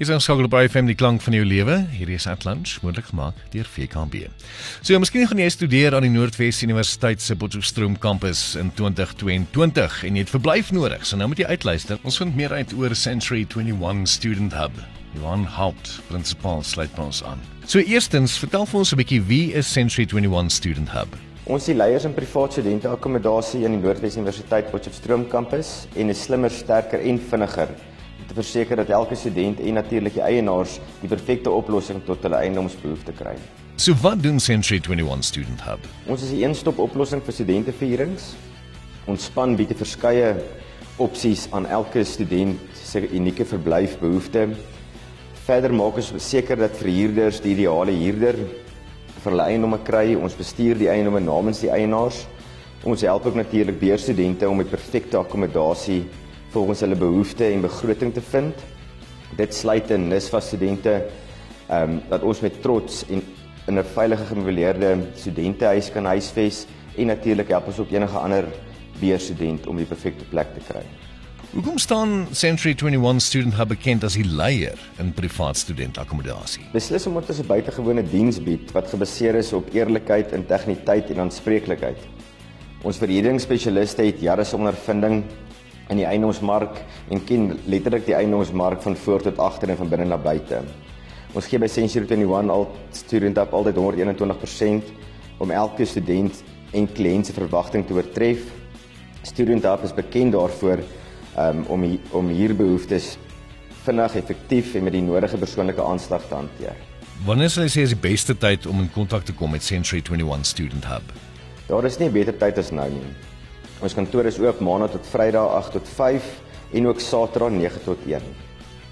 Hier is ons skakel by FM die klank van jou lewe. Hierdie is Atlantis, moontlik gemaak deur VKB. So, miskien gaan jy studeer aan die Noordwes Universiteit se Potchefstroom kampus in 2022 en jy het verblyf nodig. So nou moet jy uitluister. Ons vind meer uit oor Century 21 Student Hub. Johan Haupt, prinsipaal, sluit ons aan. So eerstens, vertel vir ons 'n bietjie wie is Century 21 Student Hub? Ons is leiers in privaat studente akkommodasie aan die Noordwes Universiteit Potchefstroom kampus en is slimmer, sterker en vinniger te verseker dat elke student en natuurlik die eienaars die perfekte oplossing tot hulle eiendomsbehoeftes kry. So wat doen Century 21 Student Hub? Ons is 'n een-stop oplossing vir studenteverhuurings. Ons span bied verskeie opsies aan elke student se unieke verblyfbehoefte. Verder maak ons seker dat verhuurders die ideale huurder vir hulle eiendomme kry. Ons bestuur die eiendomme namens die eienaars. Ons help ook natuurlik beurstudente om die perfekte akkommodasie volgens hulle behoeftes en begroting te vind. Dit sluit in NISFA studente ehm um, dat ons met trots en in 'n veilige gemeubileerde studentehuis kan huisves en natuurlik help ons ook enige ander beurstudent om die perfekte plek te kry. Hoekom staan Century 21 Student Hub bekend as die leier in privaat studentakkommodasie? Beslis omdat ons 'n buitengewone diens bied wat gebaseer is op eerlikheid, integriteit en aanspreeklikheid. Ons verhuuringsspesialiste het jare se ondervinding in die eiendomsmark en ken letterlik die eiendomsmark van voor tot agter en van binne na buite. Ons gee by Century 21 al student up altyd 121% om elke student en kliënt se verwagting te oortref. Student up is bekend daarvoor um, om om hier behoeftes vinnig, effektief en met die nodige persoonlike aanslag te hanteer. Wanneer sou jy sê is die beste tyd om in kontak te kom met Century 21 Student Hub? Daar is nie 'n beter tyd as nou nie. Ons kantoor is oop maandag tot Vrydag 8 tot 5 en ook Saterdag 9 tot 1.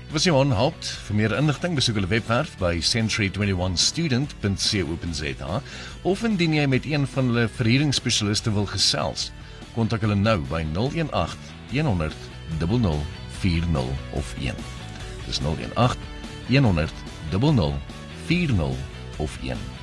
Wat jy on help vir meer inligting besoek hulle webwerf by century21student.co.za of indien jy met een van hulle verhuuringsspesialiste wil gesels, kontak hulle nou by 018 100 0040 of 1. Dis 018 100 0040 of 1.